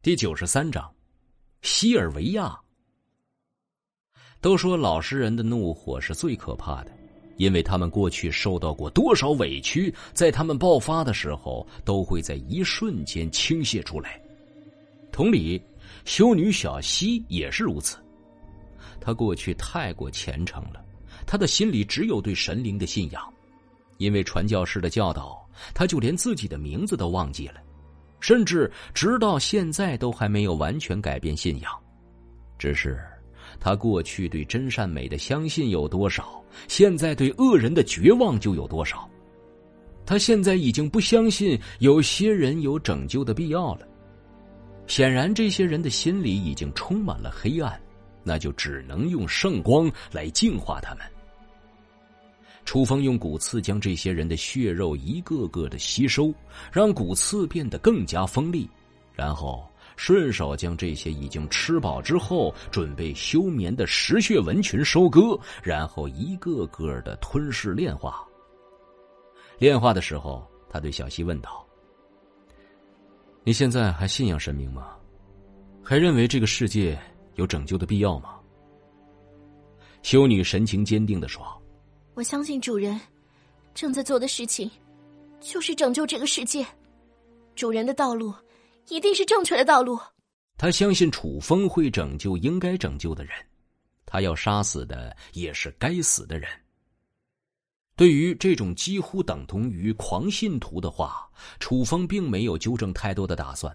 第九十三章，西尔维亚。都说老实人的怒火是最可怕的，因为他们过去受到过多少委屈，在他们爆发的时候，都会在一瞬间倾泻出来。同理，修女小西也是如此。她过去太过虔诚了，她的心里只有对神灵的信仰，因为传教士的教导，她就连自己的名字都忘记了。甚至直到现在都还没有完全改变信仰，只是他过去对真善美的相信有多少，现在对恶人的绝望就有多少。他现在已经不相信有些人有拯救的必要了。显然，这些人的心里已经充满了黑暗，那就只能用圣光来净化他们。楚风用骨刺将这些人的血肉一个个的吸收，让骨刺变得更加锋利，然后顺手将这些已经吃饱之后准备休眠的食血蚊群收割，然后一个个的吞噬炼化。炼化的时候，他对小溪问道：“你现在还信仰神明吗？还认为这个世界有拯救的必要吗？”修女神情坚定地说。我相信主人正在做的事情，就是拯救这个世界。主人的道路一定是正确的道路。他相信楚风会拯救应该拯救的人，他要杀死的也是该死的人。对于这种几乎等同于狂信徒的话，楚风并没有纠正太多的打算。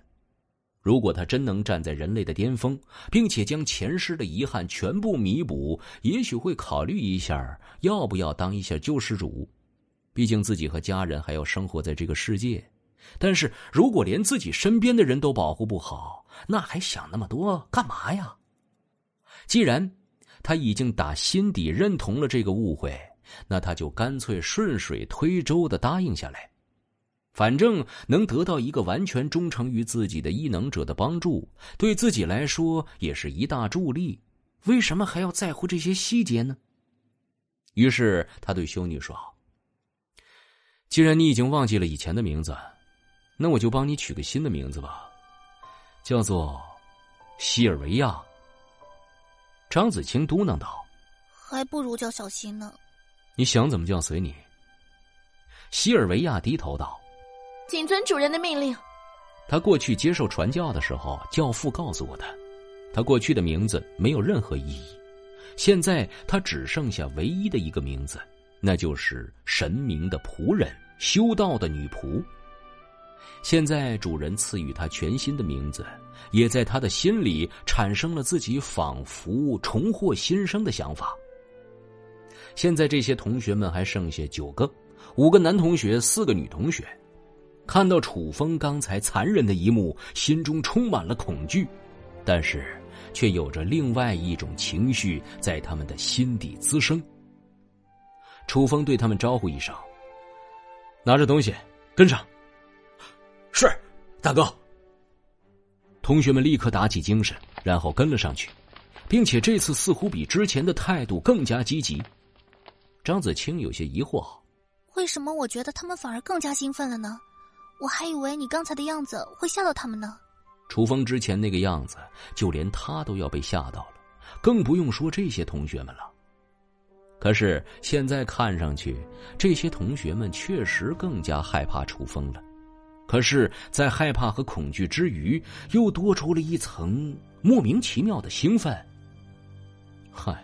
如果他真能站在人类的巅峰，并且将前世的遗憾全部弥补，也许会考虑一下要不要当一下救世主。毕竟自己和家人还要生活在这个世界。但是如果连自己身边的人都保护不好，那还想那么多干嘛呀？既然他已经打心底认同了这个误会，那他就干脆顺水推舟的答应下来。反正能得到一个完全忠诚于自己的异能者的帮助，对自己来说也是一大助力。为什么还要在乎这些细节呢？于是他对修女说：“既然你已经忘记了以前的名字，那我就帮你取个新的名字吧，叫做西尔维亚。”张子清嘟囔道：“还不如叫小新呢。”你想怎么叫随你。西尔维亚低头道。谨遵主人的命令。他过去接受传教的时候，教父告诉过他，他过去的名字没有任何意义。现在他只剩下唯一的一个名字，那就是神明的仆人，修道的女仆。现在主人赐予他全新的名字，也在他的心里产生了自己仿佛重获新生的想法。现在这些同学们还剩下九个，五个男同学，四个女同学。看到楚风刚才残忍的一幕，心中充满了恐惧，但是却有着另外一种情绪在他们的心底滋生。楚风对他们招呼一声：“拿着东西，跟上。”“是，大哥。”同学们立刻打起精神，然后跟了上去，并且这次似乎比之前的态度更加积极。张子清有些疑惑：“为什么我觉得他们反而更加兴奋了呢？”我还以为你刚才的样子会吓到他们呢。楚风之前那个样子，就连他都要被吓到了，更不用说这些同学们了。可是现在看上去，这些同学们确实更加害怕楚风了。可是，在害怕和恐惧之余，又多出了一层莫名其妙的兴奋。嗨，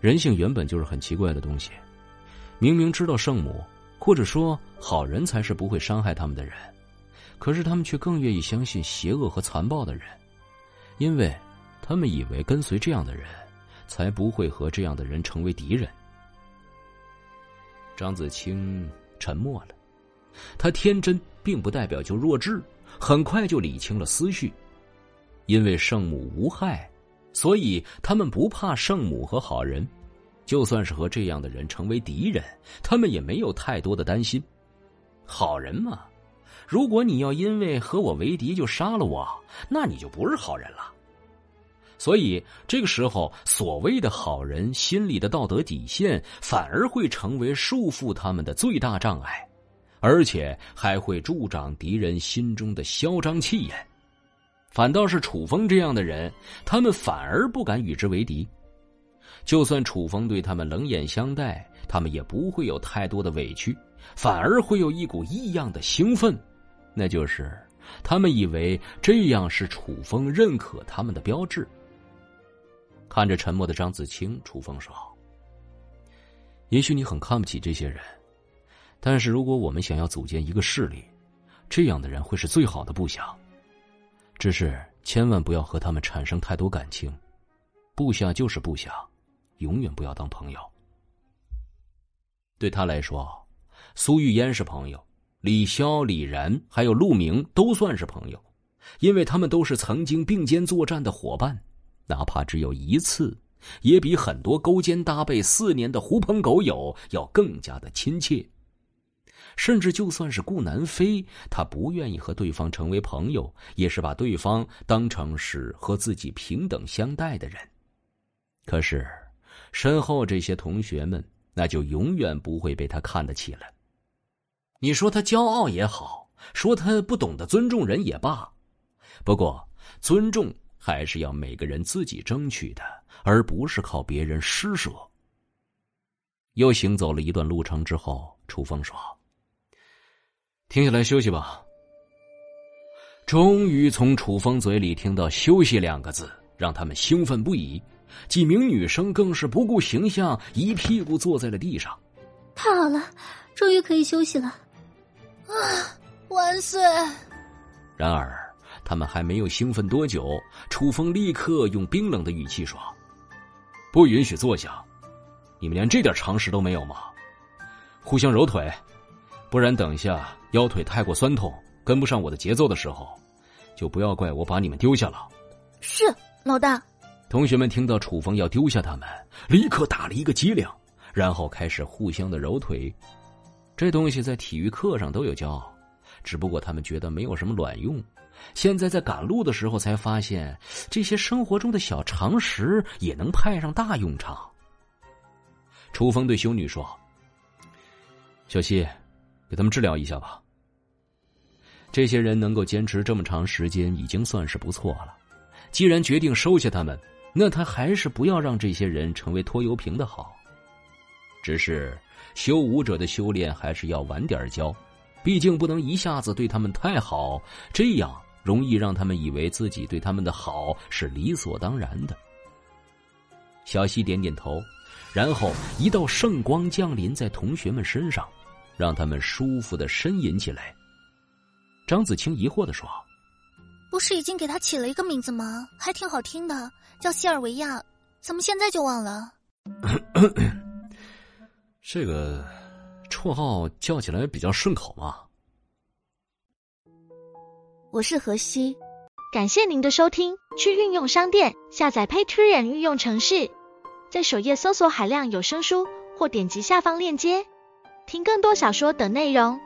人性原本就是很奇怪的东西，明明知道圣母。或者说，好人才是不会伤害他们的人，可是他们却更愿意相信邪恶和残暴的人，因为他们以为跟随这样的人，才不会和这样的人成为敌人。张子清沉默了，他天真并不代表就弱智，很快就理清了思绪，因为圣母无害，所以他们不怕圣母和好人。就算是和这样的人成为敌人，他们也没有太多的担心。好人嘛，如果你要因为和我为敌就杀了我，那你就不是好人了。所以这个时候，所谓的好人心里的道德底线，反而会成为束缚他们的最大障碍，而且还会助长敌人心中的嚣张气焰。反倒是楚风这样的人，他们反而不敢与之为敌。就算楚风对他们冷眼相待，他们也不会有太多的委屈，反而会有一股异样的兴奋，那就是他们以为这样是楚风认可他们的标志。看着沉默的张子清，楚风说：“也许你很看不起这些人，但是如果我们想要组建一个势力，这样的人会是最好的部下。只是千万不要和他们产生太多感情，部下就是部下。”永远不要当朋友。对他来说，苏玉嫣是朋友，李潇、李然还有陆明都算是朋友，因为他们都是曾经并肩作战的伙伴，哪怕只有一次，也比很多勾肩搭背四年的狐朋狗友要更加的亲切。甚至就算是顾南飞，他不愿意和对方成为朋友，也是把对方当成是和自己平等相待的人。可是。身后这些同学们，那就永远不会被他看得起了。你说他骄傲也好，说他不懂得尊重人也罢，不过尊重还是要每个人自己争取的，而不是靠别人施舍。又行走了一段路程之后，楚风说：“停下来休息吧。”终于从楚风嘴里听到“休息”两个字，让他们兴奋不已。几名女生更是不顾形象，一屁股坐在了地上。太好了，终于可以休息了！啊，万岁！然而，他们还没有兴奋多久，楚风立刻用冰冷的语气说：“不允许坐下！你们连这点常识都没有吗？互相揉腿，不然等一下腰腿太过酸痛，跟不上我的节奏的时候，就不要怪我把你们丢下了。”是，老大。同学们听到楚风要丢下他们，立刻打了一个激灵，然后开始互相的揉腿。这东西在体育课上都有教，只不过他们觉得没有什么卵用。现在在赶路的时候才发现，这些生活中的小常识也能派上大用场。楚风对修女说：“小希，给他们治疗一下吧。这些人能够坚持这么长时间，已经算是不错了。既然决定收下他们。”那他还是不要让这些人成为拖油瓶的好。只是修武者的修炼还是要晚点教，毕竟不能一下子对他们太好，这样容易让他们以为自己对他们的好是理所当然的。小希点点头，然后一道圣光降临在同学们身上，让他们舒服的呻吟起来。张子清疑惑的说。不是已经给他起了一个名字吗？还挺好听的，叫西尔维亚。怎么现在就忘了？这个绰号叫起来比较顺口嘛。我是何西，感谢您的收听。去运用商店下载 Patreon 运用城市，在首页搜索海量有声书，或点击下方链接听更多小说等内容。